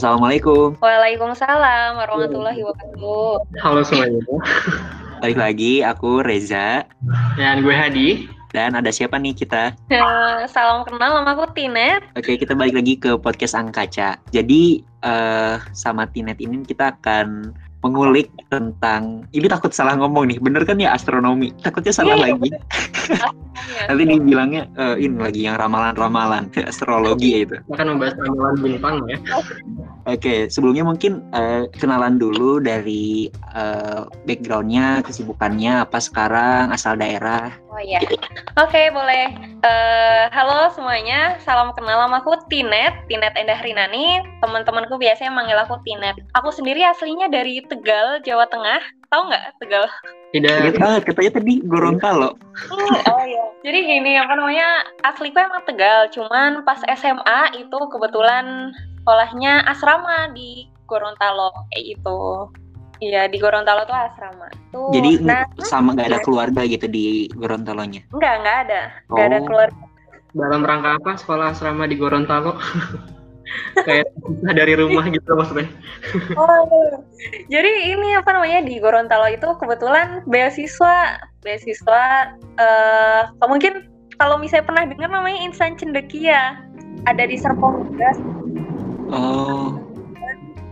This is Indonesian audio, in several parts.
Assalamualaikum. Waalaikumsalam warahmatullahi wabarakatuh. Halo semuanya. Balik lagi, aku Reza. Dan gue Hadi. Dan ada siapa nih kita? Uh, salam kenal, nama aku Tinet. Oke, kita balik lagi ke podcast Angkaca. Jadi, uh, sama Tinet ini kita akan mengulik tentang ini takut salah ngomong nih bener kan ya astronomi takutnya salah yeah, lagi nanti dibilangnya uh, ini lagi yang ramalan-ramalan astrologi ya itu akan membahas ramalan bintang ya oke okay, sebelumnya mungkin uh, kenalan dulu dari uh, backgroundnya kesibukannya apa sekarang asal daerah oh iya oke okay, boleh uh, halo semuanya salam kenal nama aku Tinet Tinet Endah Rinani teman-temanku biasanya manggil aku Tinet aku sendiri aslinya dari Tegal, Jawa Tengah. Tahu nggak Tegal? Tidak. banget, katanya tadi Gorontalo. Hmm, oh iya. Jadi gini, apa namanya, asliku emang Tegal. Cuman pas SMA itu kebetulan sekolahnya asrama di Gorontalo. Kayak gitu. Iya, di Gorontalo tuh asrama. Tuh, Jadi nah, sama nggak ada keluarga gitu di Gorontalonya? Enggak, nggak ada. Nggak oh. ada keluarga. Dalam rangka apa sekolah asrama di Gorontalo? kayak dari rumah gitu maksudnya. Oh, jadi ini apa namanya di Gorontalo itu kebetulan beasiswa beasiswa uh, mungkin kalau misalnya pernah dengar namanya Insan Cendekia ada di Serpong juga. Oh.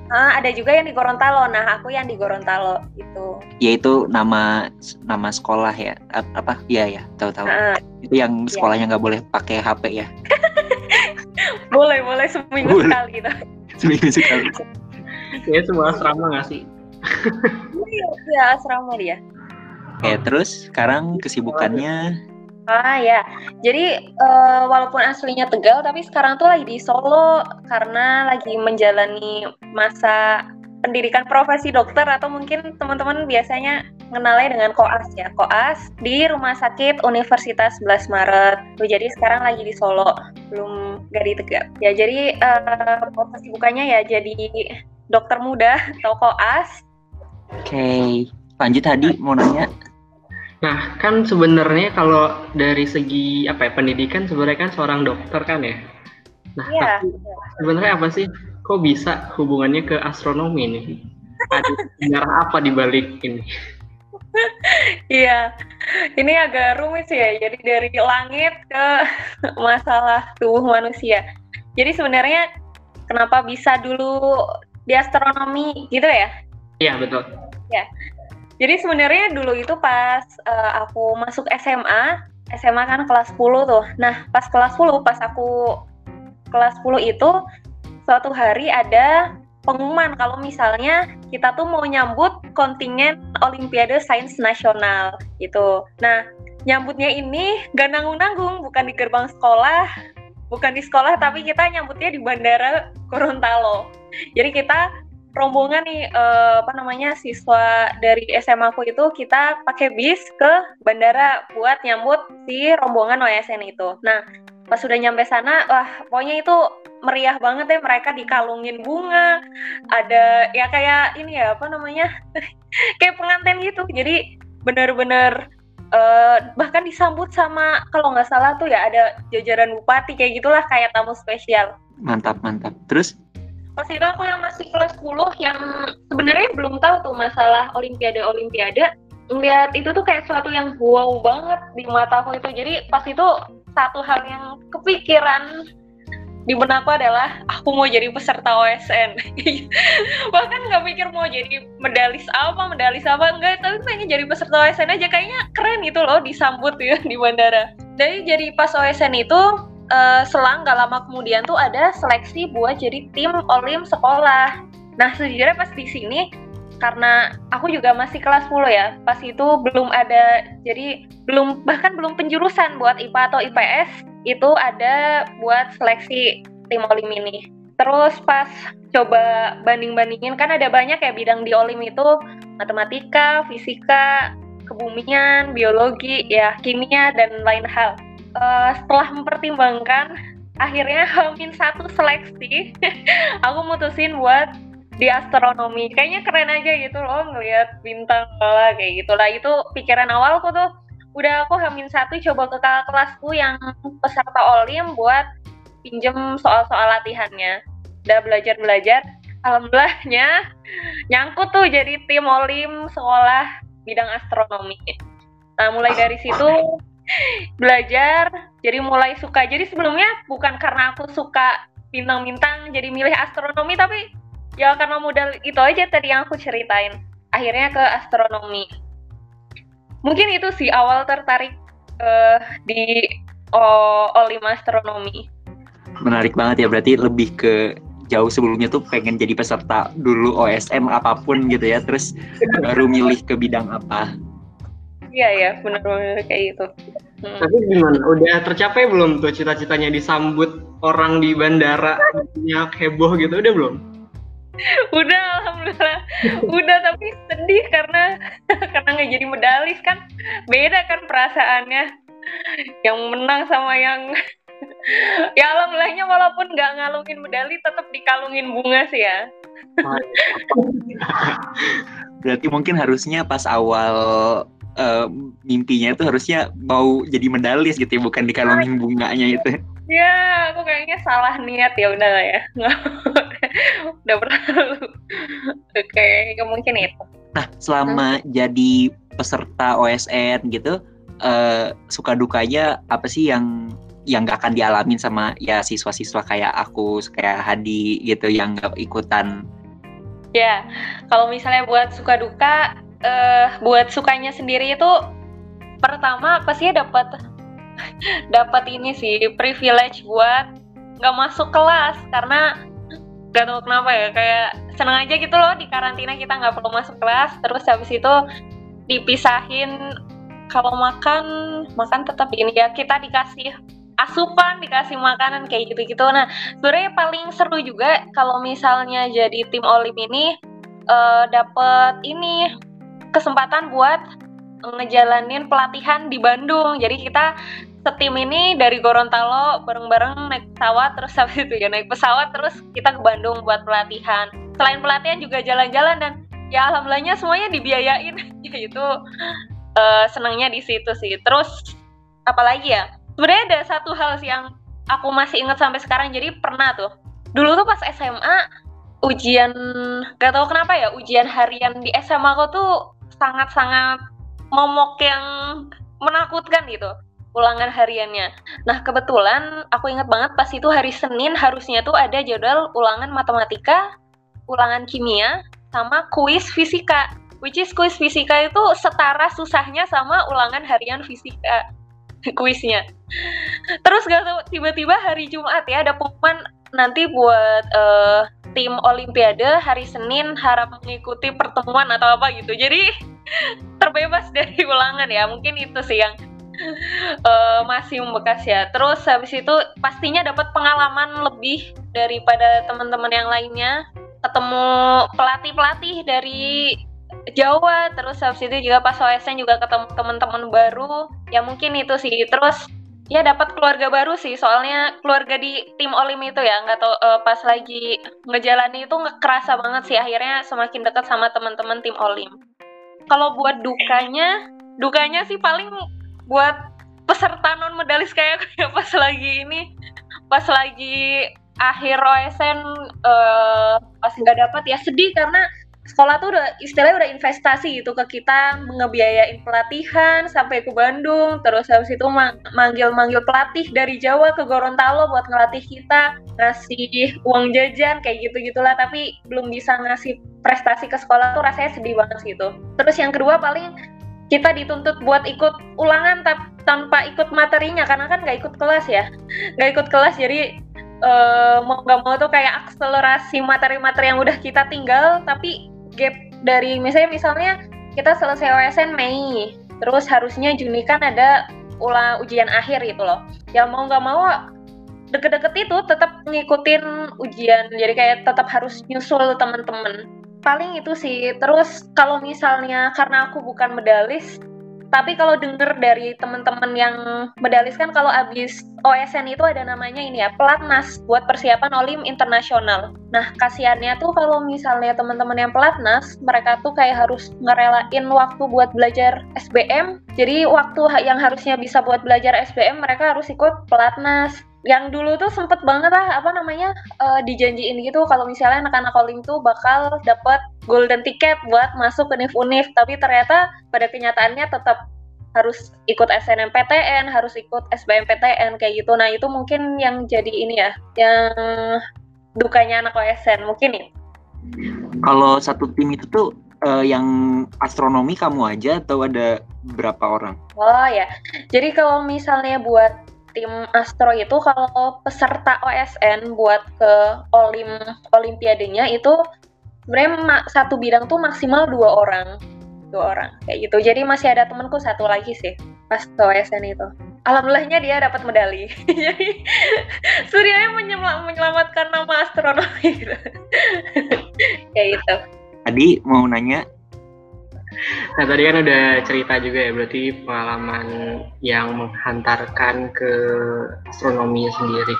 Ah, ada juga yang di Gorontalo. Nah, aku yang di Gorontalo itu. Yaitu nama nama sekolah ya? Apa? Iya ya, tahu-tahu. Uh, itu yang iya. sekolahnya nggak boleh pakai HP ya? boleh boleh seminggu boleh. sekali gitu seminggu sekali ya semua asrama nggak sih iya ya, asrama dia oke terus sekarang kesibukannya Ah ya, jadi uh, walaupun aslinya Tegal, tapi sekarang tuh lagi di Solo karena lagi menjalani masa pendidikan profesi dokter atau mungkin teman-teman biasanya mengenalnya dengan koas ya, koas di Rumah Sakit Universitas 11 Maret. Jadi sekarang lagi di Solo, belum gak di Tegal. Ya jadi uh, kesibukannya ya jadi dokter muda atau koas. Oke, okay. lanjut tadi mau nanya. Nah, kan sebenarnya kalau dari segi apa ya pendidikan sebenarnya kan seorang dokter kan ya. Nah, yeah. sebenarnya apa sih? Kok bisa hubungannya ke astronomi nih? Ada sejarah apa di balik ini? Iya, ini agak rumit sih ya. Jadi dari langit ke masalah tubuh manusia. Jadi sebenarnya kenapa bisa dulu di astronomi gitu ya? Iya betul. Ya. Jadi sebenarnya dulu itu pas uh, aku masuk SMA, SMA kan kelas 10 tuh. Nah, pas kelas 10, pas aku kelas 10 itu suatu hari ada pengumuman kalau misalnya kita tuh mau nyambut kontingen Olimpiade Sains Nasional gitu. Nah, nyambutnya ini gak nanggung-nanggung, bukan di gerbang sekolah, bukan di sekolah, tapi kita nyambutnya di Bandara Gorontalo. Jadi kita rombongan nih uh, apa namanya siswa dari SMA aku itu kita pakai bis ke bandara buat nyambut si rombongan OSN itu. Nah, pas sudah nyampe sana wah pokoknya itu meriah banget ya mereka dikalungin bunga ada ya kayak ini ya apa namanya kayak pengantin gitu. Jadi bener-bener uh, bahkan disambut sama kalau nggak salah tuh ya ada jajaran bupati kayak gitulah kayak tamu spesial. Mantap mantap. Terus pas itu aku yang masih kelas 10 yang sebenarnya belum tahu tuh masalah olimpiade olimpiade. Ngeliat itu tuh kayak sesuatu yang wow banget di mata aku itu. Jadi pas itu satu hal yang kepikiran di benakku adalah aku mau jadi peserta OSN bahkan nggak mikir mau jadi medalis apa medalis apa enggak tapi pengen jadi peserta OSN aja. Kayaknya keren itu loh disambut ya di bandara. Jadi jadi pas OSN itu uh, selang gak lama kemudian tuh ada seleksi buat jadi tim olim sekolah nah sejujurnya pas di sini karena aku juga masih kelas 10 ya. Pas itu belum ada jadi belum bahkan belum penjurusan buat IPA atau IPS itu ada buat seleksi tim Olim ini. Terus pas coba banding-bandingin kan ada banyak ya bidang di Olim itu matematika, fisika, kebumian, biologi, ya kimia dan lain hal. Uh, setelah mempertimbangkan akhirnya hamin satu seleksi. Aku mutusin buat di astronomi. Kayaknya keren aja gitu loh ngelihat bintang lah kayak gitu. Lah itu pikiran awalku tuh udah aku hamin satu coba ke kakak kelasku yang peserta olim buat pinjem soal-soal latihannya. Udah belajar belajar alhamdulillahnya nyangkut tuh jadi tim olim sekolah bidang astronomi. Nah mulai dari situ belajar jadi mulai suka. Jadi sebelumnya bukan karena aku suka bintang-bintang jadi milih astronomi tapi ya karena modal itu aja tadi yang aku ceritain. Akhirnya ke astronomi. Mungkin itu sih awal tertarik uh, di oh, olim astronomi. Menarik banget ya berarti lebih ke jauh sebelumnya tuh pengen jadi peserta dulu OSM apa pun gitu ya terus baru milih ke bidang apa iya ya benar-benar kayak gitu. Hmm. tapi gimana? Udah tercapai belum tuh cita-citanya disambut orang di bandara banyak heboh gitu? Udah belum? Udah alhamdulillah. Udah tapi sedih karena karena nggak jadi medalis kan? Beda kan perasaannya. Yang menang sama yang ya alhamdulillahnya walaupun nggak ngalungin medali tetap dikalungin bunga sih ya. Berarti mungkin harusnya pas awal uh, mimpinya itu harusnya mau jadi medalis gitu ya bukan dikalungin bunganya itu. Ya aku kayaknya salah niat ya udah lah ya. Udah berlalu. Oke mungkin itu. Nah selama hmm. jadi peserta OSN gitu uh, suka dukanya apa sih yang yang gak akan dialamin sama ya siswa-siswa kayak aku kayak Hadi gitu yang gak ikutan? Ya kalau misalnya buat suka duka uh, buat sukanya sendiri itu pertama pasti dapat? Dapat ini sih privilege buat nggak masuk kelas. Karena gak tau kenapa ya kayak seneng aja gitu loh di karantina kita nggak perlu masuk kelas. Terus habis itu dipisahin kalau makan makan tetap ini ya kita dikasih asupan dikasih makanan kayak gitu-gitu. Nah sebenarnya paling seru juga kalau misalnya jadi tim olim ini uh, dapet ini kesempatan buat ngejalanin pelatihan di Bandung. Jadi kita setim ini dari Gorontalo bareng-bareng naik pesawat terus habis itu ya naik pesawat terus kita ke Bandung buat pelatihan. Selain pelatihan juga jalan-jalan dan ya alhamdulillahnya semuanya dibiayain. Itu uh, senangnya di situ sih. Terus apalagi ya? Sebenarnya ada satu hal sih yang aku masih ingat sampai sekarang. Jadi pernah tuh dulu tuh pas SMA ujian gak tau kenapa ya ujian harian di SMA aku tuh sangat-sangat momok yang menakutkan gitu ulangan hariannya. Nah kebetulan aku ingat banget pas itu hari Senin harusnya tuh ada jadwal ulangan matematika, ulangan kimia, sama kuis fisika. Which is kuis fisika itu setara susahnya sama ulangan harian fisika kuisnya. Terus gak tiba-tiba hari Jumat ya ada pengumuman nanti buat uh, tim Olimpiade hari Senin harap mengikuti pertemuan atau apa gitu. Jadi terbebas dari ulangan ya. Mungkin itu sih yang uh, masih membekas ya. Terus habis itu pastinya dapat pengalaman lebih daripada teman-teman yang lainnya. Ketemu pelatih-pelatih dari Jawa terus habis itu juga pas OSN juga ketemu teman-teman baru ya mungkin itu sih terus ya dapat keluarga baru sih. Soalnya keluarga di tim olim itu ya nggak tau uh, pas lagi ngejalani itu nggak kerasa banget sih. Akhirnya semakin dekat sama teman-teman tim olim. Kalau buat dukanya dukanya sih paling buat peserta non medalis kayak kayak pas lagi ini pas lagi akhir OSN uh, pas nggak dapat ya sedih karena sekolah tuh udah istilahnya udah investasi gitu ke kita ngebiayain pelatihan sampai ke Bandung terus habis itu manggil-manggil pelatih dari Jawa ke Gorontalo buat ngelatih kita ngasih uang jajan kayak gitu gitulah tapi belum bisa ngasih prestasi ke sekolah tuh rasanya sedih banget gitu. Terus yang kedua paling kita dituntut buat ikut ulangan tanpa ikut materinya karena kan nggak ikut kelas ya. Nggak ikut kelas jadi uh, mau nggak mau tuh kayak akselerasi materi-materi yang udah kita tinggal tapi gap dari misalnya misalnya kita selesai OSN Mei terus harusnya Juni kan ada ulang ujian akhir gitu loh. Ya mau nggak mau deket-deket itu tetap ngikutin ujian jadi kayak tetap harus nyusul teman-teman. Paling itu sih terus kalau misalnya karena aku bukan medalis tapi kalau denger dari teman-teman yang medalis kan kalau abis OSN itu ada namanya ini ya pelatnas buat persiapan Olim internasional. Nah kasihannya tuh kalau misalnya teman-teman yang pelatnas mereka tuh kayak harus ngerelain waktu buat belajar SBM Jadi waktu yang harusnya bisa buat belajar SBM mereka harus ikut pelatnas. Yang dulu tuh sempet banget lah apa namanya uh, dijanjiin gitu kalau misalnya anak-anak Olim tuh bakal dapat golden ticket buat masuk ke univ-univ, tapi ternyata pada kenyataannya tetap harus ikut SNMPTN, harus ikut SBMPTN kayak gitu. Nah, itu mungkin yang jadi ini ya, yang dukanya anak OSN mungkin ya. Kalau satu tim itu tuh uh, yang astronomi kamu aja atau ada berapa orang? Oh ya, jadi kalau misalnya buat tim astro itu kalau peserta OSN buat ke olim olimpiadenya itu sebenarnya satu bidang tuh maksimal dua orang dua orang kayak gitu. Jadi masih ada temanku satu lagi sih pas ke OSN itu. Alhamdulillahnya dia dapat medali. Jadi Surya menyelamatkan nama astronomi. Gitu. kayak gitu. Tadi mau nanya Nah tadi kan udah cerita juga ya berarti pengalaman yang menghantarkan ke astronomi sendiri.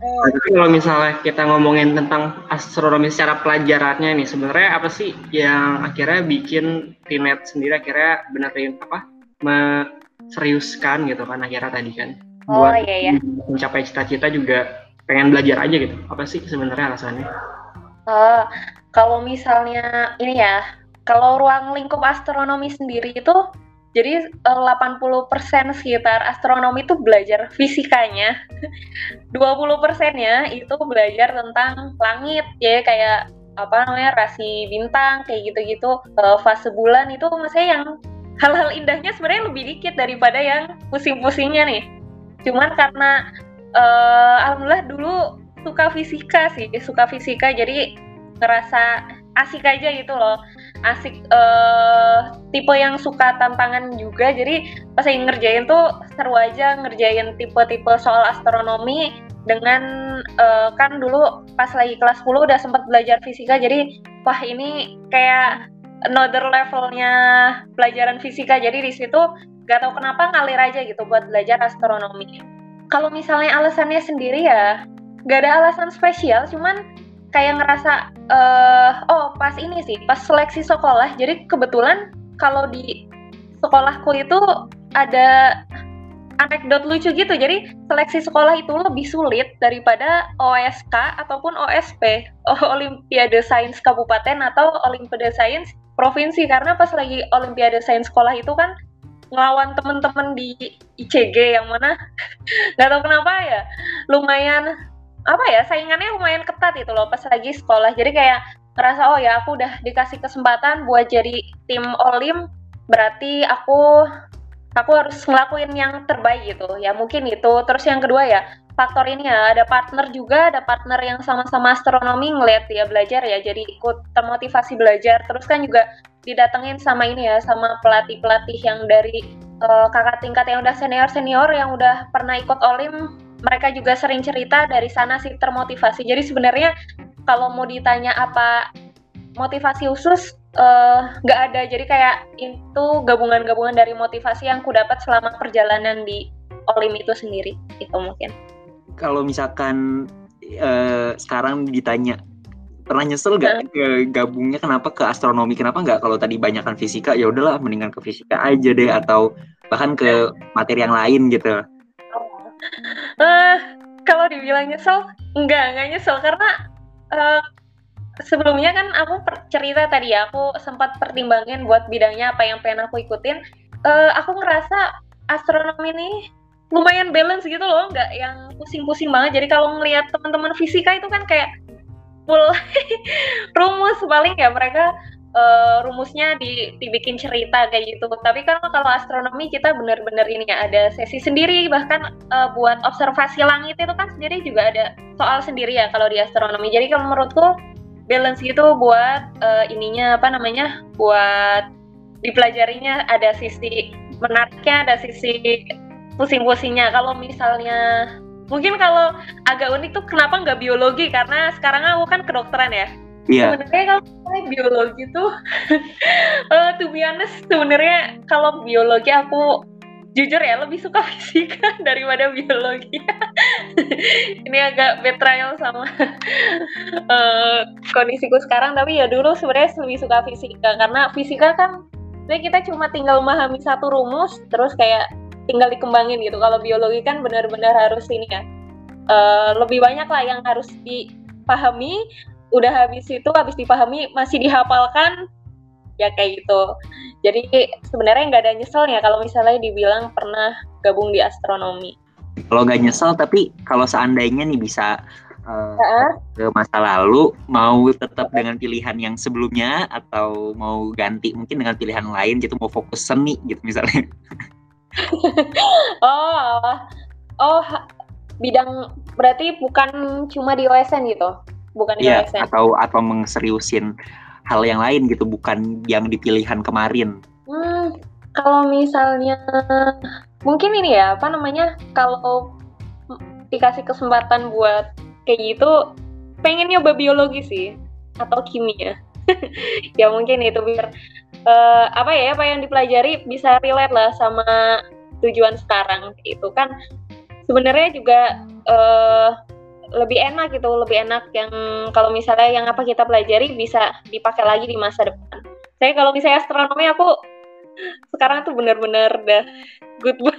Tapi kalau misalnya kita ngomongin tentang astronomi secara pelajarannya nih, sebenarnya apa sih yang akhirnya bikin Tinet sendiri akhirnya benerin apa seriuskan gitu kan akhirnya tadi kan oh, buat iya, iya. mencapai cita-cita juga pengen belajar aja gitu. Apa sih sebenarnya alasannya? Oh, kalau misalnya ini ya, kalau ruang lingkup astronomi sendiri itu jadi 80% eh, sekitar astronomi itu belajar fisikanya. 20 persennya itu belajar tentang langit ya kayak apa namanya rasi bintang kayak gitu-gitu uh, fase bulan itu maksudnya yang hal-hal indahnya sebenarnya lebih dikit daripada yang pusing-pusingnya nih. Cuman karena uh, alhamdulillah dulu suka fisika sih, suka fisika jadi ngerasa asik aja gitu loh asik uh, tipe yang suka tantangan juga. Jadi pas saya ngerjain tuh seru aja ngerjain tipe-tipe soal astronomi dengan uh, kan dulu pas lagi kelas 10 udah sempat belajar fisika. Jadi wah ini kayak another levelnya pelajaran fisika. Jadi di situ gak tahu kenapa ngalir aja gitu buat belajar astronomi. Kalau misalnya alasannya sendiri ya gak ada alasan spesial cuman kayak ngerasa uh, oh pas ini sih pas seleksi sekolah. Jadi kebetulan kalau di sekolahku itu ada anekdot lucu gitu. Jadi seleksi sekolah itu lebih sulit daripada OSK ataupun OSP Olimpiade Sains Kabupaten atau Olimpiade Sains Provinsi. Karena pas lagi Olimpiade Sains sekolah itu kan ngelawan temen-temen di ICG yang mana nggak tahu kenapa ya lumayan apa ya saingannya lumayan ketat itu loh pas lagi sekolah. Jadi kayak ngerasa oh ya aku udah dikasih kesempatan buat jadi tim olim berarti aku aku harus ngelakuin yang terbaik gitu. Ya mungkin itu terus yang kedua ya faktor ini ya ada partner juga ada partner yang sama-sama astronomi ngeliat ya belajar ya jadi ikut termotivasi belajar. Terus kan juga didatengin sama ini ya sama pelatih-pelatih yang dari uh, kakak tingkat yang udah senior senior yang udah pernah ikut olim mereka juga sering cerita dari sana sih termotivasi. Jadi sebenarnya kalau mau ditanya apa motivasi khusus eh, nggak uh, ada. Jadi kayak itu gabungan-gabungan dari motivasi yang ku dapat selama perjalanan di Olim itu sendiri. Itu mungkin. Kalau misalkan uh, sekarang ditanya pernah nyesel gak ke gabungnya kenapa ke astronomi kenapa nggak kalau tadi banyakkan fisika ya udahlah mendingan ke fisika aja deh atau bahkan ke materi yang lain gitu uh, kalau dibilang nyesel enggak enggak nyesel. Karena uh, sebelumnya kan aku cerita tadi ya aku sempat pertimbangin buat bidangnya apa yang pengen aku ikutin. Uh, aku ngerasa astronomi ini lumayan balance gitu loh nggak yang pusing-pusing banget. Jadi kalau ngelihat teman-teman fisika itu kan kayak full rumus paling ya mereka uh, rumusnya di, dibikin cerita kayak gitu. Tapi kan kalau astronomi kita benar-benar ini ya ada sesi sendiri bahkan uh, buat observasi langit itu kan sendiri juga ada soal sendiri ya kalau di astronomi. Jadi kalau menurutku balance gitu buat uh, ininya apa namanya buat dipelajarinya ada sisi menariknya ada sisi pusing-pusingnya. Kalau misalnya mungkin kalau agak unik tuh kenapa nggak biologi karena sekarang aku kan kedokteran ya Iya. Sebenarnya kalau biologi tuh, uh, to be honest, sebenarnya kalau biologi aku jujur ya lebih suka fisika daripada biologi. Ini agak betrayal sama uh, kondisiku sekarang, tapi ya dulu sebenarnya lebih suka fisika karena fisika kan kita cuma tinggal memahami satu rumus terus kayak tinggal dikembangin gitu kalau biologi kan benar-benar harus ini ya uh, lebih banyak lah yang harus dipahami udah habis itu habis dipahami masih dihafalkan ya kayak gitu. Jadi sebenarnya nggak ada nyeselnya kalau misalnya dibilang pernah gabung di astronomi. Kalau nggak nyesel tapi kalau seandainya nih bisa uh, ke masa lalu mau tetap dengan pilihan yang sebelumnya atau mau ganti mungkin dengan pilihan lain gitu mau fokus seni gitu misalnya. Oh oh bidang berarti bukan cuma di OSN gitu bukan di yeah, OSN atau atau mengseriusin hal yang lain gitu bukan yang dipilihan kemarin. Hmm, kalau misalnya mungkin ini ya apa namanya kalau dikasih kesempatan buat kayak gitu pengen nyoba biologi sih atau kimia. Ya mungkin itu biar uh, apa ya apa yang dipelajari bisa relate lah sama tujuan sekarang itu kan. Sebenarnya juga uh, lebih enak gitu, lebih enak yang kalau misalnya yang apa kita pelajari bisa dipakai lagi di masa depan. Saya kalau misalnya astronomi aku sekarang tuh bener-bener udah goodbye.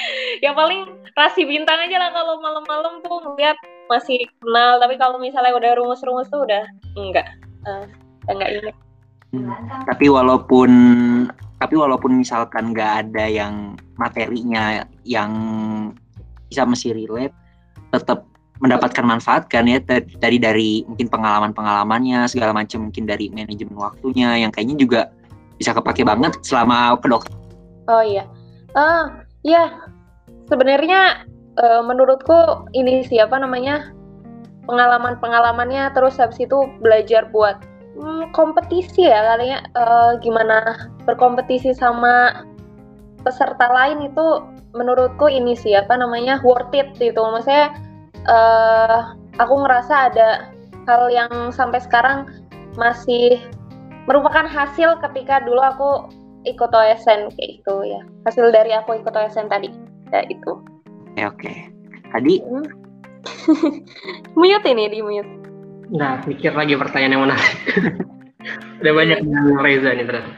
yang paling rasi bintang aja lah kalau malam-malam tuh ngeliat masih kenal, tapi kalau misalnya udah rumus-rumus tuh udah enggak, uh, enggak ingat. Hmm. Tapi walaupun tapi walaupun misalkan nggak ada yang materinya yang bisa masih relate, tetap mendapatkan manfaat kan ya dari dari mungkin pengalaman-pengalamannya segala macam mungkin dari manajemen waktunya yang kayaknya juga bisa kepake banget selama ke dokter. Oh iya. Uh, ya sebenarnya uh, menurutku ini siapa namanya pengalaman-pengalamannya terus habis itu belajar buat hmm, kompetisi ya kalinya uh, gimana berkompetisi sama peserta lain itu menurutku ini sih apa namanya worth it gitu maksudnya uh, aku ngerasa ada hal yang sampai sekarang masih merupakan hasil ketika dulu aku ikut OSN kayak itu ya. Hasil dari aku ikut OSN tadi ya itu ya oke. Tadi hmm. mute ini di mute. Nah mikir lagi pertanyaan yang mana udah banyak yang Reza nih ternyata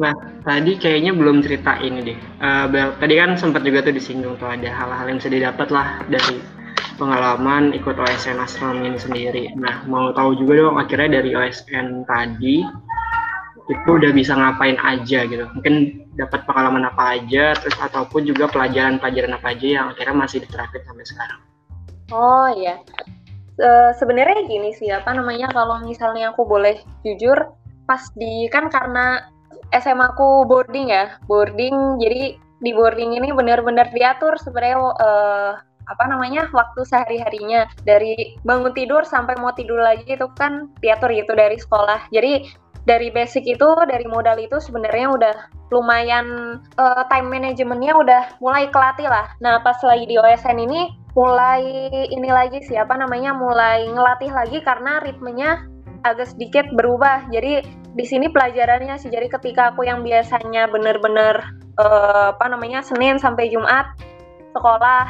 Nah, tadi kayaknya belum cerita ini deh. Uh, tadi kan sempat juga tuh disinggung tuh ada hal-hal yang bisa didapat lah dari pengalaman ikut OSN astronomi ini sendiri. Nah, mau tahu juga dong akhirnya dari OSN tadi itu udah bisa ngapain aja gitu. Mungkin dapat pengalaman apa aja, terus ataupun juga pelajaran-pelajaran apa aja yang akhirnya masih diterapkan sampai sekarang. Oh iya. Uh, sebenarnya gini sih apa namanya kalau misalnya aku boleh jujur pas di kan karena SMA aku boarding ya, boarding. Jadi di boarding ini benar-benar diatur sebenarnya uh, apa namanya waktu sehari-harinya dari bangun tidur sampai mau tidur lagi itu kan diatur gitu dari sekolah. Jadi dari basic itu dari modal itu sebenarnya udah lumayan uh, time manajemennya udah mulai kelatih lah. Nah pas lagi di OSN ini mulai ini lagi sih apa namanya mulai ngelatih lagi karena ritmenya agak sedikit berubah. Jadi di sini pelajarannya sih. Jadi ketika aku yang biasanya bener-bener uh, apa namanya Senin sampai Jumat sekolah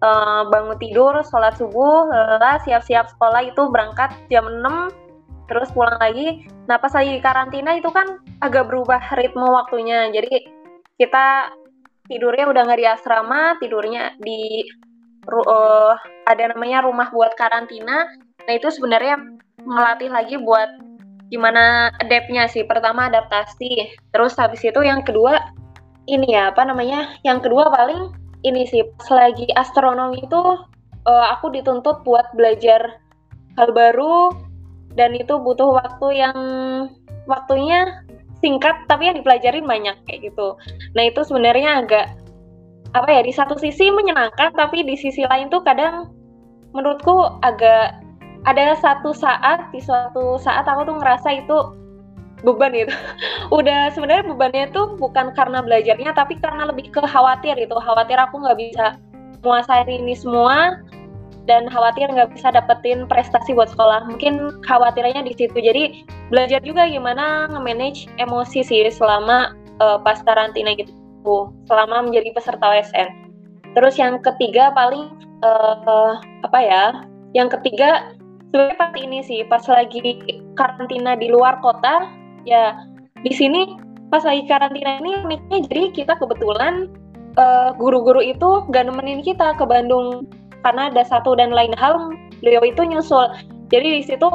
uh, bangun tidur, sholat subuh, lelah siap-siap sekolah itu berangkat jam 6 terus pulang lagi. Nah pas lagi di karantina itu kan agak berubah ritme waktunya. Jadi kita tidurnya udah nggak di asrama, tidurnya di uh, ada namanya rumah buat karantina. Nah itu sebenarnya ngelatih lagi buat gimana adaptnya sih. Pertama adaptasi, terus habis itu yang kedua ini ya apa namanya? Yang kedua paling ini sih pas lagi astronomi itu uh, aku dituntut buat belajar hal baru dan itu butuh waktu yang waktunya singkat tapi yang dipelajari banyak kayak gitu. Nah itu sebenarnya agak apa ya di satu sisi menyenangkan tapi di sisi lain tuh kadang menurutku agak ada satu saat di suatu saat aku tuh ngerasa itu beban itu udah sebenarnya bebannya tuh bukan karena belajarnya tapi karena lebih ke khawatir itu khawatir aku nggak bisa menguasai ini semua dan khawatir nggak bisa dapetin prestasi buat sekolah. Mungkin khawatirnya di situ. Jadi belajar juga gimana nge-manage emosi sih selama uh, pas karantina gitu. Selama menjadi peserta OSN terus yang ketiga paling uh, apa ya yang ketiga sebenarnya pas ini sih pas lagi karantina di luar kota ya di sini pas lagi karantina ini uniknya jadi kita kebetulan uh, guru-guru itu gak nemenin kita ke Bandung karena ada satu dan lain hal beliau itu nyusul. Jadi di situ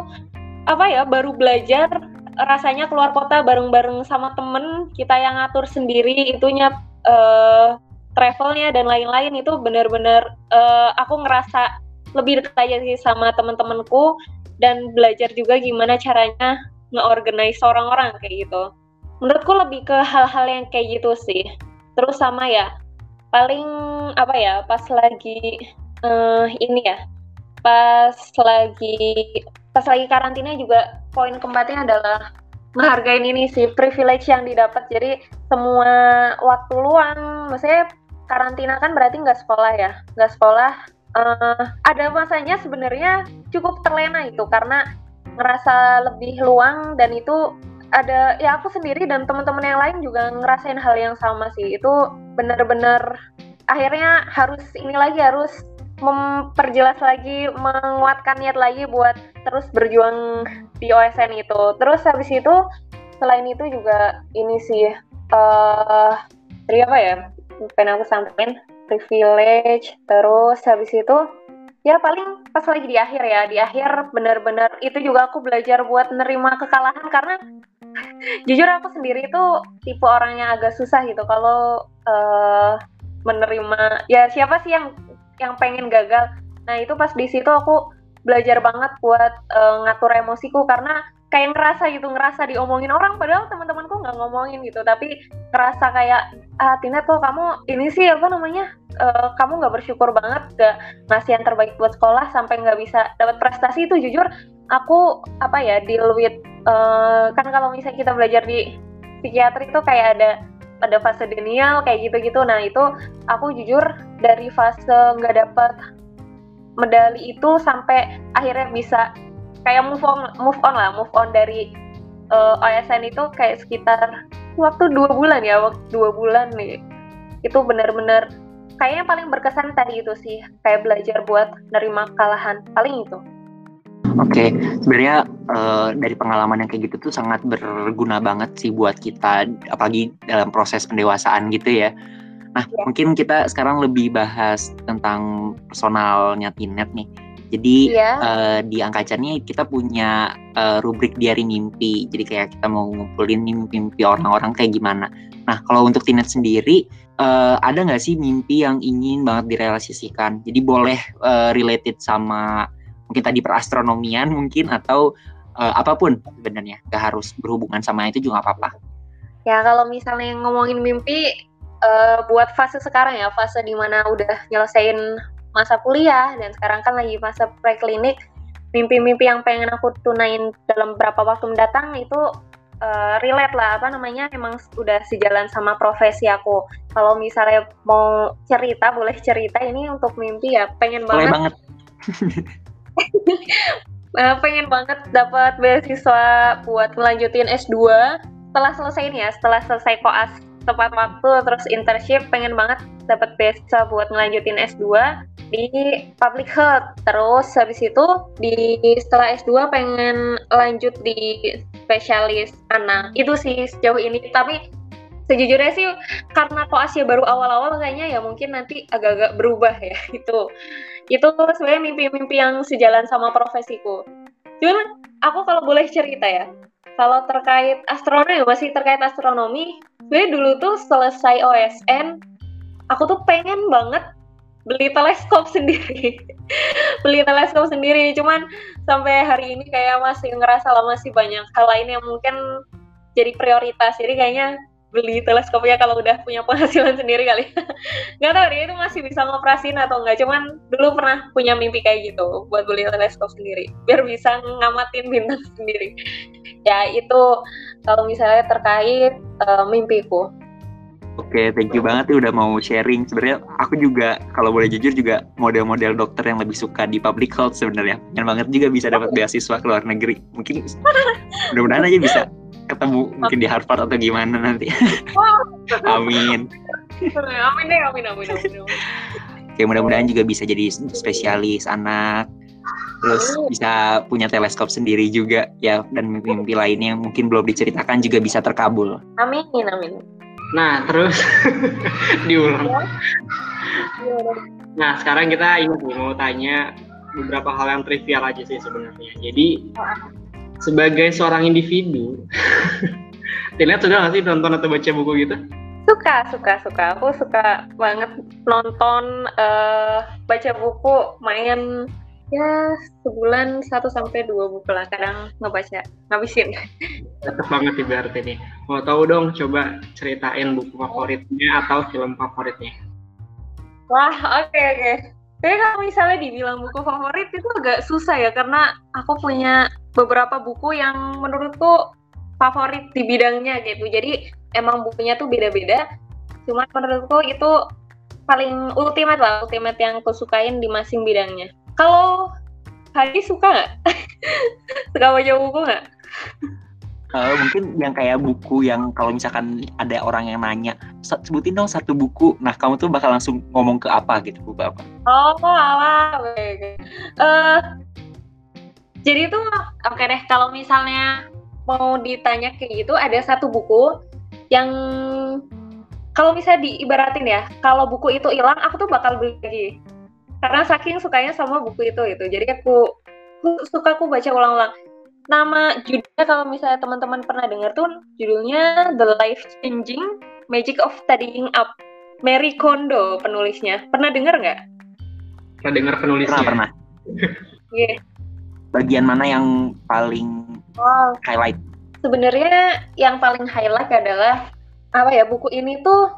apa ya baru belajar rasanya keluar kota bareng-bareng sama temen kita yang ngatur sendiri itunya uh, travelnya dan lain-lain itu benar-benar uh, aku ngerasa lebih dekat aja sih sama temen-temenku dan belajar juga gimana caranya nge-organize orang-orang kayak gitu. Menurutku lebih ke hal-hal yang kayak gitu sih. Terus sama ya, paling apa ya, pas lagi uh, ini ya, pas lagi pas lagi karantina juga poin keempatnya adalah menghargain ini sih privilege yang didapat jadi semua waktu luang maksudnya karantina kan berarti nggak sekolah ya nggak sekolah uh, ada masanya sebenarnya cukup terlena itu karena ngerasa lebih luang dan itu ada ya aku sendiri dan teman-teman yang lain juga ngerasain hal yang sama sih itu bener-bener akhirnya harus ini lagi harus memperjelas lagi, menguatkan niat lagi buat terus berjuang di OSN itu. Terus habis itu selain itu juga ini sih uh, dari apa ya? Pengen aku sampaikan privilege. Terus habis itu ya paling pas lagi di akhir ya di akhir benar-benar itu juga aku belajar buat nerima kekalahan karena jujur aku sendiri itu tipe orangnya agak susah gitu kalau uh, menerima ya siapa sih yang yang pengen gagal nah itu pas di situ aku belajar banget buat uh, ngatur emosiku karena kayak ngerasa gitu ngerasa diomongin orang padahal teman-temanku nggak ngomongin gitu. Tapi ngerasa kayak ah Tina tuh kamu ini sih apa namanya uh, kamu nggak bersyukur banget gak ngasih yang terbaik buat sekolah sampai nggak bisa dapat prestasi? Itu jujur aku apa ya deal with uh, kan kalau misalnya kita belajar di psikiatri itu kayak ada ada fase denial kayak gitu-gitu. Nah itu aku jujur dari fase nggak dapet medali itu sampai akhirnya bisa kayak move on move on lah move on dari uh, eh, OSN itu kayak sekitar waktu dua bulan ya waktu dua bulan nih itu benar-benar kayaknya paling berkesan tadi itu sih kayak belajar buat nerima kekalahan paling itu Oke, okay. sebenarnya uh, dari pengalaman yang kayak gitu tuh sangat berguna banget sih buat kita, apalagi dalam proses pendewasaan gitu ya. Nah, ya. mungkin kita sekarang lebih bahas tentang personalnya Tinet nih. Jadi ya. uh, di angkacannya kita punya uh, rubrik diary mimpi. Jadi kayak kita mau ngumpulin mimpi-mimpi orang-orang kayak gimana. Nah, kalau untuk Tinet sendiri, uh, ada nggak sih mimpi yang ingin banget direalisasikan? Jadi boleh uh, related sama mungkin tadi perastronomian mungkin atau uh, apa pun sebenarnya gak harus berhubungan sama itu juga apa-apa ya kalau misalnya ngomongin mimpi uh, buat fase sekarang ya fase di mana udah nyelesain masa kuliah dan sekarang kan lagi masa preklinik. Mimpi-mimpi yang pengen aku tunain dalam beberapa waktu mendatang itu uh, relate lah. Apa namanya? Emang udah sejalan sama profesi aku. Kalau misalnya mau cerita boleh cerita. Ini untuk mimpi ya pengen banget, banget. uh, pengen banget dapat beasiswa buat melanjutin S2 setelah selesai ini ya setelah selesai koas tepat waktu terus internship pengen banget dapat beasiswa buat melanjutin S2 di public health. Terus habis itu di setelah S2 pengen lanjut di spesialis anak. Itu sih sejauh ini. Tapi sejujurnya sih karena koasnya baru awal-awal kayaknya ya mungkin nanti agak-agak berubah ya. Itu itu sebenarnya mimpi-mimpi yang sejalan sama profesiku. Cuman aku kalau boleh cerita ya kalau terkait astronomi masih terkait astronomi sebenarnya dulu tuh selesai OSN aku tuh pengen banget beli teleskop sendiri. Beli teleskop sendiri. Cuman sampai hari ini kayak masih ngerasa lah masih banyak hal lain yang mungkin jadi prioritas. Jadi kayaknya beli teleskopnya kalau udah punya penghasilan sendiri kali. Nggak tahu dia itu masih bisa ngoperasin atau enggak cuman dulu pernah punya mimpi kayak gitu buat beli teleskop sendiri. Biar bisa ngamatin bintang sendiri. Ya itu kalau misalnya terkait uh, mimpiku Oke, okay, thank you banget ya udah mau sharing. Sebenarnya aku juga kalau boleh jujur juga model-model dokter yang lebih suka di public health sebenarnya. Yang banget juga bisa dapat beasiswa ke luar negeri. Mungkin mudah-mudahan aja bisa ketemu mungkin di Harvard atau gimana nanti. amin. amin deh, amin, amin, amin. Oke, mudah-mudahan juga bisa jadi spesialis anak. terus bisa punya teleskop sendiri juga ya dan mimpi-mimpi lainnya yang mungkin belum diceritakan juga bisa terkabul. Amin, amin. Nah, terus diulang. Nah, sekarang kita ini mau tanya beberapa hal yang trivial aja sih sebenarnya. Jadi sebagai seorang individu, Tina sudah nggak sih nonton atau baca buku gitu? Suka, suka, suka. Aku suka banget nonton, uh, baca buku, main ya sebulan satu sampai dua buku lah kadang ngebaca ngabisin. Cakep banget nih berarti nih mau tahu dong coba ceritain buku favoritnya atau film favoritnya. Wah oke okay, oke. Okay. tapi kalau misalnya dibilang buku favorit itu agak susah ya karena aku punya beberapa buku yang menurutku favorit di bidangnya gitu. Jadi emang bukunya tuh beda-beda. Cuma menurutku itu paling ultimate lah ultimate yang aku sukain di masing bidangnya kalau Hadi suka nggak? suka baca buku nggak? Uh, mungkin yang kayak buku yang kalau misalkan ada orang yang nanya sebutin dong satu buku nah kamu tuh bakal langsung ngomong ke apa gitu buku apa oh alah uh, jadi tuh oke okay deh kalau misalnya mau ditanya kayak gitu ada satu buku yang kalau misalnya diibaratin ya kalau buku itu hilang aku tuh bakal beli lagi karena saking sukanya sama buku itu itu jadi aku, aku suka aku baca ulang-ulang. Nama judulnya kalau misalnya teman-teman pernah dengar tuh judulnya The Life Changing Magic of Tidying Up. Mary Kondo penulisnya. Pernah dengar nggak? Pernah dengar penulisnya? Pernah pernah. Yeah. bagian mana yang paling wow. highlight? Sebenarnya yang paling highlight adalah apa ya buku ini tuh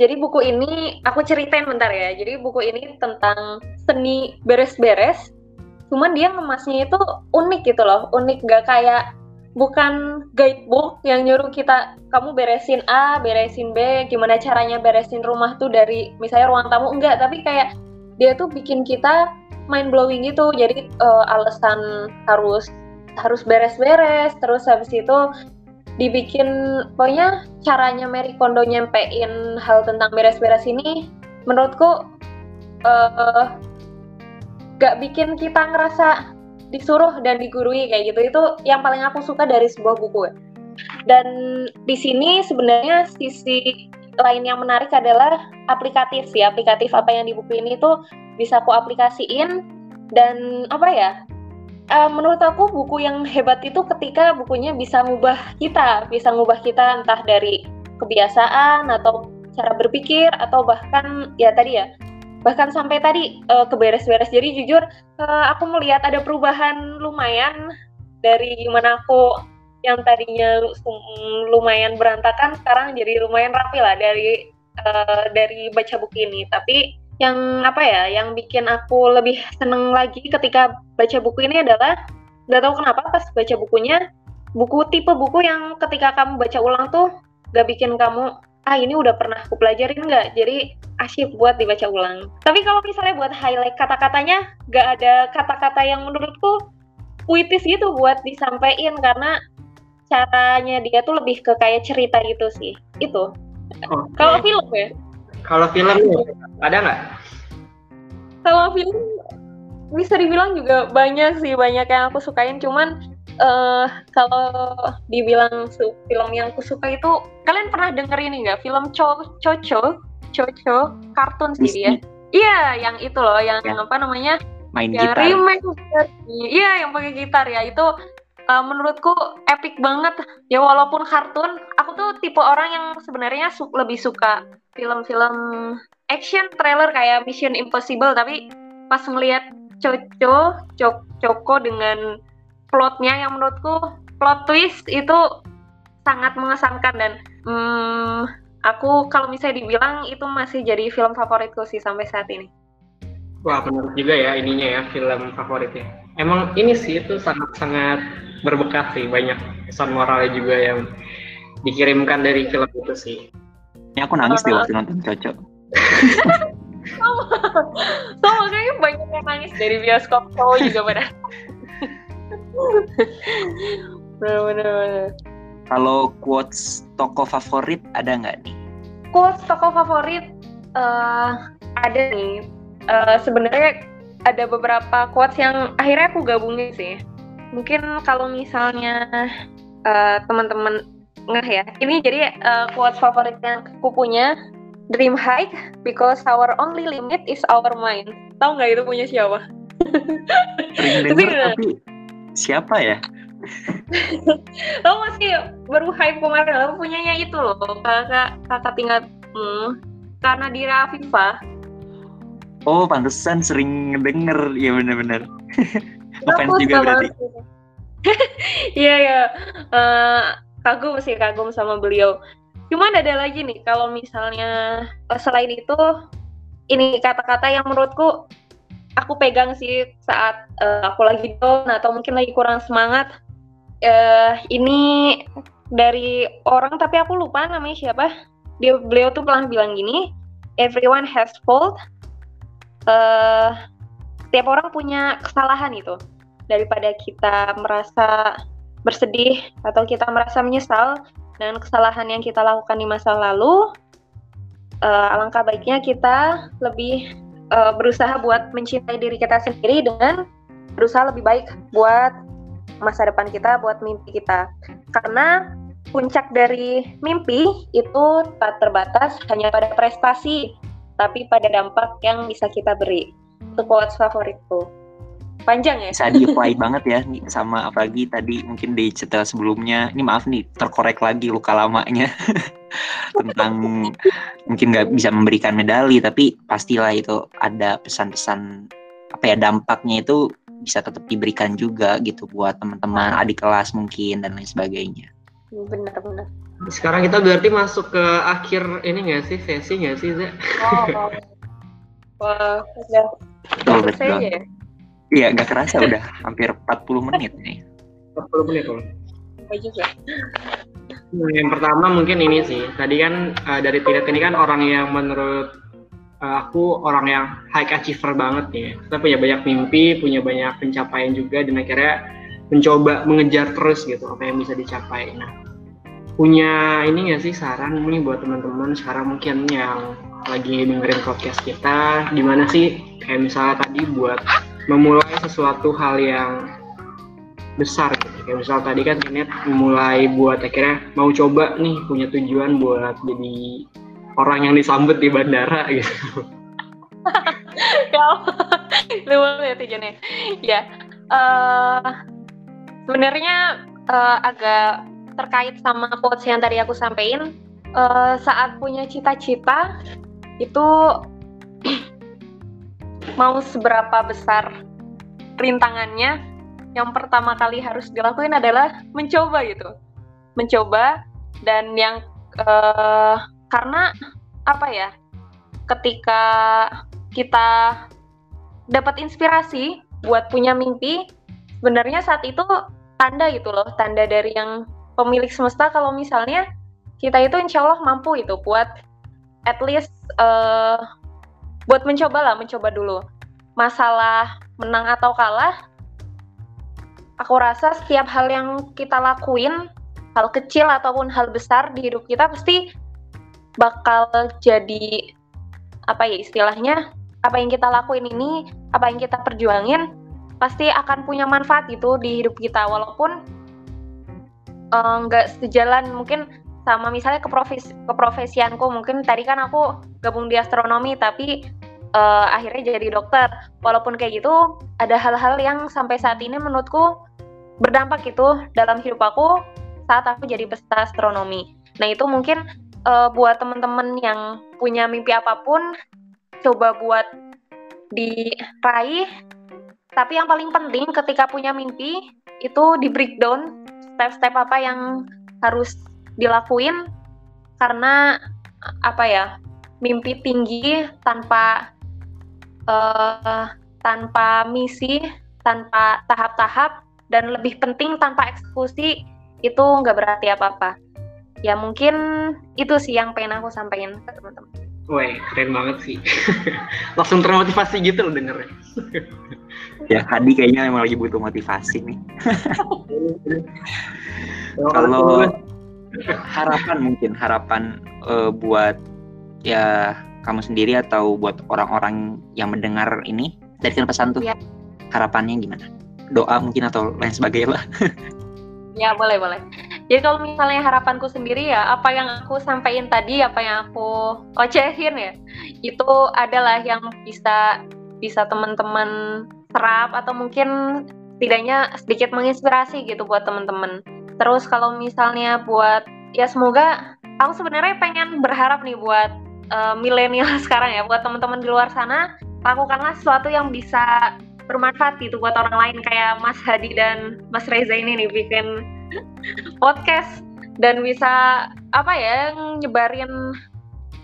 jadi buku ini aku ceritain bentar ya. Jadi buku ini tentang seni beres-beres. Cuman dia ngemasnya itu unik gitu loh. Unik gak kayak bukan guidebook yang nyuruh kita kamu beresin A, beresin B, gimana caranya beresin rumah tuh dari misalnya ruang tamu enggak, tapi kayak dia tuh bikin kita mind blowing gitu. Jadi uh, alasan harus harus beres-beres, terus habis itu dibikin pokoknya caranya Mary Kondo nyampein hal tentang beres-beres ini menurutku uh, gak bikin kita ngerasa disuruh dan digurui kayak gitu. Itu yang paling aku suka dari sebuah buku. Dan di sini sebenarnya sisi lain yang menarik adalah aplikatif sih. Aplikatif apa yang di buku ini tuh bisa aku aplikasiin dan apa ya uh, menurut aku buku yang hebat itu ketika bukunya bisa ngubah kita, bisa ngubah kita entah dari kebiasaan atau cara berpikir atau bahkan ya tadi ya bahkan sampai tadi uh, keberes-beres. Jadi jujur uh, aku melihat ada perubahan lumayan dari gimana aku yang tadinya lumayan berantakan sekarang jadi lumayan rapi lah dari uh, dari baca buku ini. Tapi yang apa ya yang bikin aku lebih seneng lagi ketika baca buku ini adalah nggak tahu kenapa pas baca bukunya buku tipe buku yang ketika kamu baca ulang tuh gak bikin kamu ah ini udah pernah aku pelajarin nggak? Jadi asyik buat dibaca ulang. Tapi kalau misalnya buat highlight kata-katanya gak ada kata-kata yang menurutku puitis gitu buat disampaikan karena caranya dia tuh lebih ke kayak cerita gitu sih. Itu. Okay. kalau film ya kalau film ada nggak? Kalau film bisa dibilang juga banyak sih banyak yang aku sukain. Cuman uh, kalau dibilang film yang aku suka itu kalian pernah denger ini nggak? Film Cho Chocho Chocho kartun sih dia. Iya yang itu loh yang ya. apa namanya? Main yang gitar. remake. Iya yang pakai gitar ya. Itu uh, menurutku epic banget. Ya walaupun kartun aku tuh tipe orang yang sebenarnya su lebih suka film-film action trailer kayak Mission Impossible tapi pas ngelihat Coco Coko dengan plotnya yang menurutku plot twist itu sangat mengesankan dan hmm, aku kalau misalnya dibilang itu masih jadi film favoritku sih sampai saat ini. Wah menarik juga ya ininya ya film favoritnya. Emang ini sih itu sangat-sangat berbekas sih banyak pesan moralnya juga yang dikirimkan dari film itu sih. Ini aku nangis deh waktu nonton cocok. sama, sama kayaknya banyak yang nangis dari bioskop cowok juga pada. Bener-bener. Kalau quotes toko favorit ada nggak nih? Quotes toko favorit uh, ada nih. Uh, Sebenarnya ada beberapa quotes yang akhirnya aku gabungin sih. Mungkin kalau misalnya uh, teman-teman ngeh ya. Ini jadi uh, quotes favorit yang aku punya. Dream high because our only limit is our mind. Tahu nggak itu punya siapa? tapi siapa ya? lo masih baru hype kemarin lo punyanya itu loh kakak kakak tingkatmu karena Dira Afifah oh pantesan sering denger ya bener-bener ngefans juga berarti iya ya uh, kagum sih kagum sama beliau. Cuman ada lagi nih kalau misalnya uh, selain itu ini kata-kata yang menurutku aku pegang sih saat uh, aku lagi down atau mungkin lagi kurang semangat. Uh, ini dari orang tapi aku lupa namanya siapa. Dia beliau tuh pernah bilang gini everyone has fault. Uh, setiap orang punya kesalahan itu. Daripada kita merasa bersedih atau kita merasa menyesal dengan kesalahan yang kita lakukan di masa lalu, uh, alangkah baiknya kita lebih uh, berusaha buat mencintai diri kita sendiri dengan berusaha lebih baik buat masa depan kita, buat mimpi kita. Karena puncak dari mimpi itu tak terbatas hanya pada prestasi, tapi pada dampak yang bisa kita beri. Itu quotes favoritku panjang ya? Bisa di apply banget ya nih sama apalagi tadi mungkin di cerita sebelumnya. Ini maaf nih terkorek lagi luka lamanya. Tentang mungkin nggak bisa memberikan medali tapi pastilah itu ada pesan-pesan apa ya dampaknya itu bisa tetap diberikan juga gitu buat teman-teman adik kelas mungkin dan lain sebagainya. Benar-benar sekarang kita berarti masuk ke akhir ini nggak sih? Sesi nggak sih Zek? Oh, wah. Udah. Oh, betul. Ya? Iya, nggak kerasa udah hampir 40 menit nih. 40 menit loh. Apa juga. Nah, yang pertama mungkin ini sih. Tadi kan uh, dari Tinet ini kan orang yang menurut uh, aku orang yang high achiever banget ya. Kita punya banyak mimpi, punya banyak pencapaian juga dan akhirnya mencoba mengejar terus gitu apa yang bisa dicapai. Nah, punya ini nggak sih saran nih buat teman-teman sekarang mungkin yang lagi dengerin podcast kita, gimana sih kayak misalnya tadi buat memulai sesuatu hal yang besar gitu. Kayak misal tadi kan Tinet memulai buat akhirnya mau coba nih punya tujuan buat jadi orang yang disambut di bandara gitu. luar ya tujuannya. Ya, uh, sebenarnya uh, agak terkait sama quotes yang tadi aku sampaikan. Uh, saat punya cita-cita itu mau seberapa besar rintangannya, yang pertama kali harus dilakuin adalah mencoba gitu, mencoba dan yang uh, karena apa ya, ketika kita dapat inspirasi buat punya mimpi, sebenarnya saat itu tanda gitu loh, tanda dari yang pemilik semesta. Kalau misalnya kita itu insya Allah mampu itu buat at least uh, buat mencoba lah, mencoba dulu. Masalah menang atau kalah, aku rasa setiap hal yang kita lakuin, hal kecil ataupun hal besar di hidup kita pasti bakal jadi apa ya istilahnya apa yang kita lakuin ini apa yang kita perjuangin pasti akan punya manfaat gitu di hidup kita walaupun eh, nggak uh, sejalan mungkin sama misalnya ke profesi keprofesianku mungkin tadi kan aku gabung di astronomi tapi uh, akhirnya jadi dokter. Walaupun kayak gitu ada hal-hal yang sampai saat ini menurutku berdampak gitu dalam hidup aku saat aku jadi peserta astronomi. Nah itu mungkin uh, buat teman-teman yang punya mimpi apa pun coba buat diraih. Tapi yang paling penting ketika punya mimpi itu di breakdown step-step apa yang harus dilakuin karena apa ya mimpi tinggi tanpa uh, tanpa misi tanpa tahap-tahap dan lebih penting tanpa eksekusi itu nggak berarti apa-apa ya mungkin itu sih yang pengen aku sampaikan ke teman-teman. Wah keren banget sih. Langsung termotivasi gitu loh dengernya. ya Hadi kayaknya emang lagi butuh motivasi nih. Kalau harapan mungkin harapan uh, buat ya kamu sendiri atau buat orang-orang yang mendengar ini Dari kan pesan tuh. Ya. Harapannya gimana? Doa mungkin atau lain sebagainya lah. ya boleh boleh. Jadi kalau misalnya harapanku sendiri ya apa yang aku sampaikan tadi, apa yang aku ocehin ya, itu adalah yang bisa bisa teman-teman serap atau mungkin setidaknya sedikit menginspirasi gitu buat teman-teman. Terus kalau misalnya buat ya semoga aku sebenarnya pengen berharap nih buat uh, milenial sekarang ya, buat teman-teman di luar sana lakukanlah sesuatu yang bisa bermanfaat gitu buat orang lain kayak Mas Hadi dan Mas Reza ini nih bikin podcast dan bisa apa ya nyebarin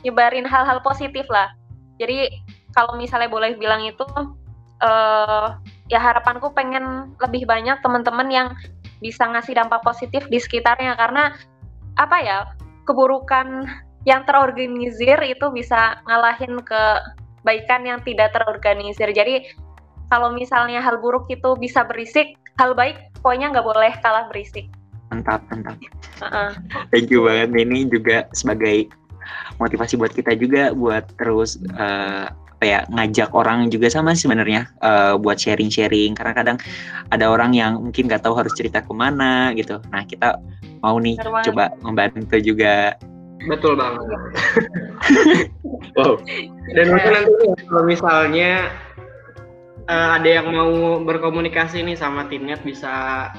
nyebarin hal-hal positif lah. Jadi kalau misalnya boleh bilang itu uh, ya harapanku pengen lebih banyak teman-teman yang bisa ngasih dampak positif di sekitarnya karena apa ya keburukan yang terorganisir itu bisa ngalahin kebaikan yang tidak terorganisir. Jadi kalau misalnya hal buruk itu bisa berisik, hal baik pokoknya nggak boleh kalah berisik. Mantap, mantap. Uh-uh. Thank you banget. Ini juga sebagai motivasi buat kita juga buat terus uh, apa ya ngajak orang juga sama sebenarnya uh, buat sharing-sharing karena kadang ada orang yang mungkin nggak tahu harus cerita ke mana gitu. Nah kita mau nih Terima. coba membantu juga. Betul banget. wow. Dan mungkin nanti kalau misalnya uh, ada yang mau berkomunikasi nih sama timnya bisa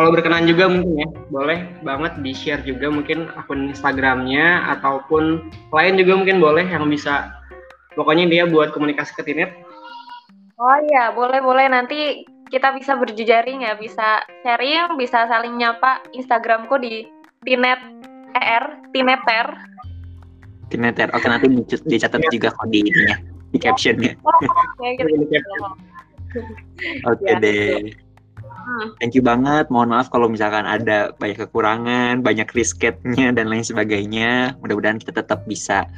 kalau berkenan juga mungkin ya boleh banget di share juga mungkin akun Instagramnya ataupun lain juga mungkin boleh yang bisa pokoknya dia buat komunikasi ke Tinet oh iya boleh boleh nanti kita bisa berjejaring ya bisa sharing bisa saling nyapa Instagramku di Tinet er Tineter Tineter oke nanti dicatat juga kok di ininya di captionnya oh, gitu. oke ya, deh Hmm. Thank you banget. Mohon maaf kalau misalkan ada banyak kekurangan, banyak risketnya dan lain sebagainya. Mudah-mudahan kita tetap bisa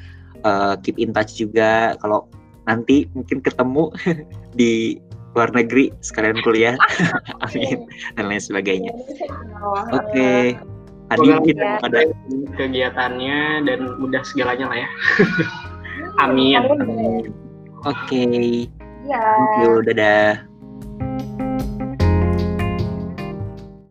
uh, keep in touch juga. Kalau nanti mungkin ketemu di luar negeri sekalian kuliah. Amin. Dan lain sebagainya. Oke. Okay. Adi kita pada kegiatannya dan mudah segalanya lah ya. Amin, oke. Okay. ya. thank you. Dadah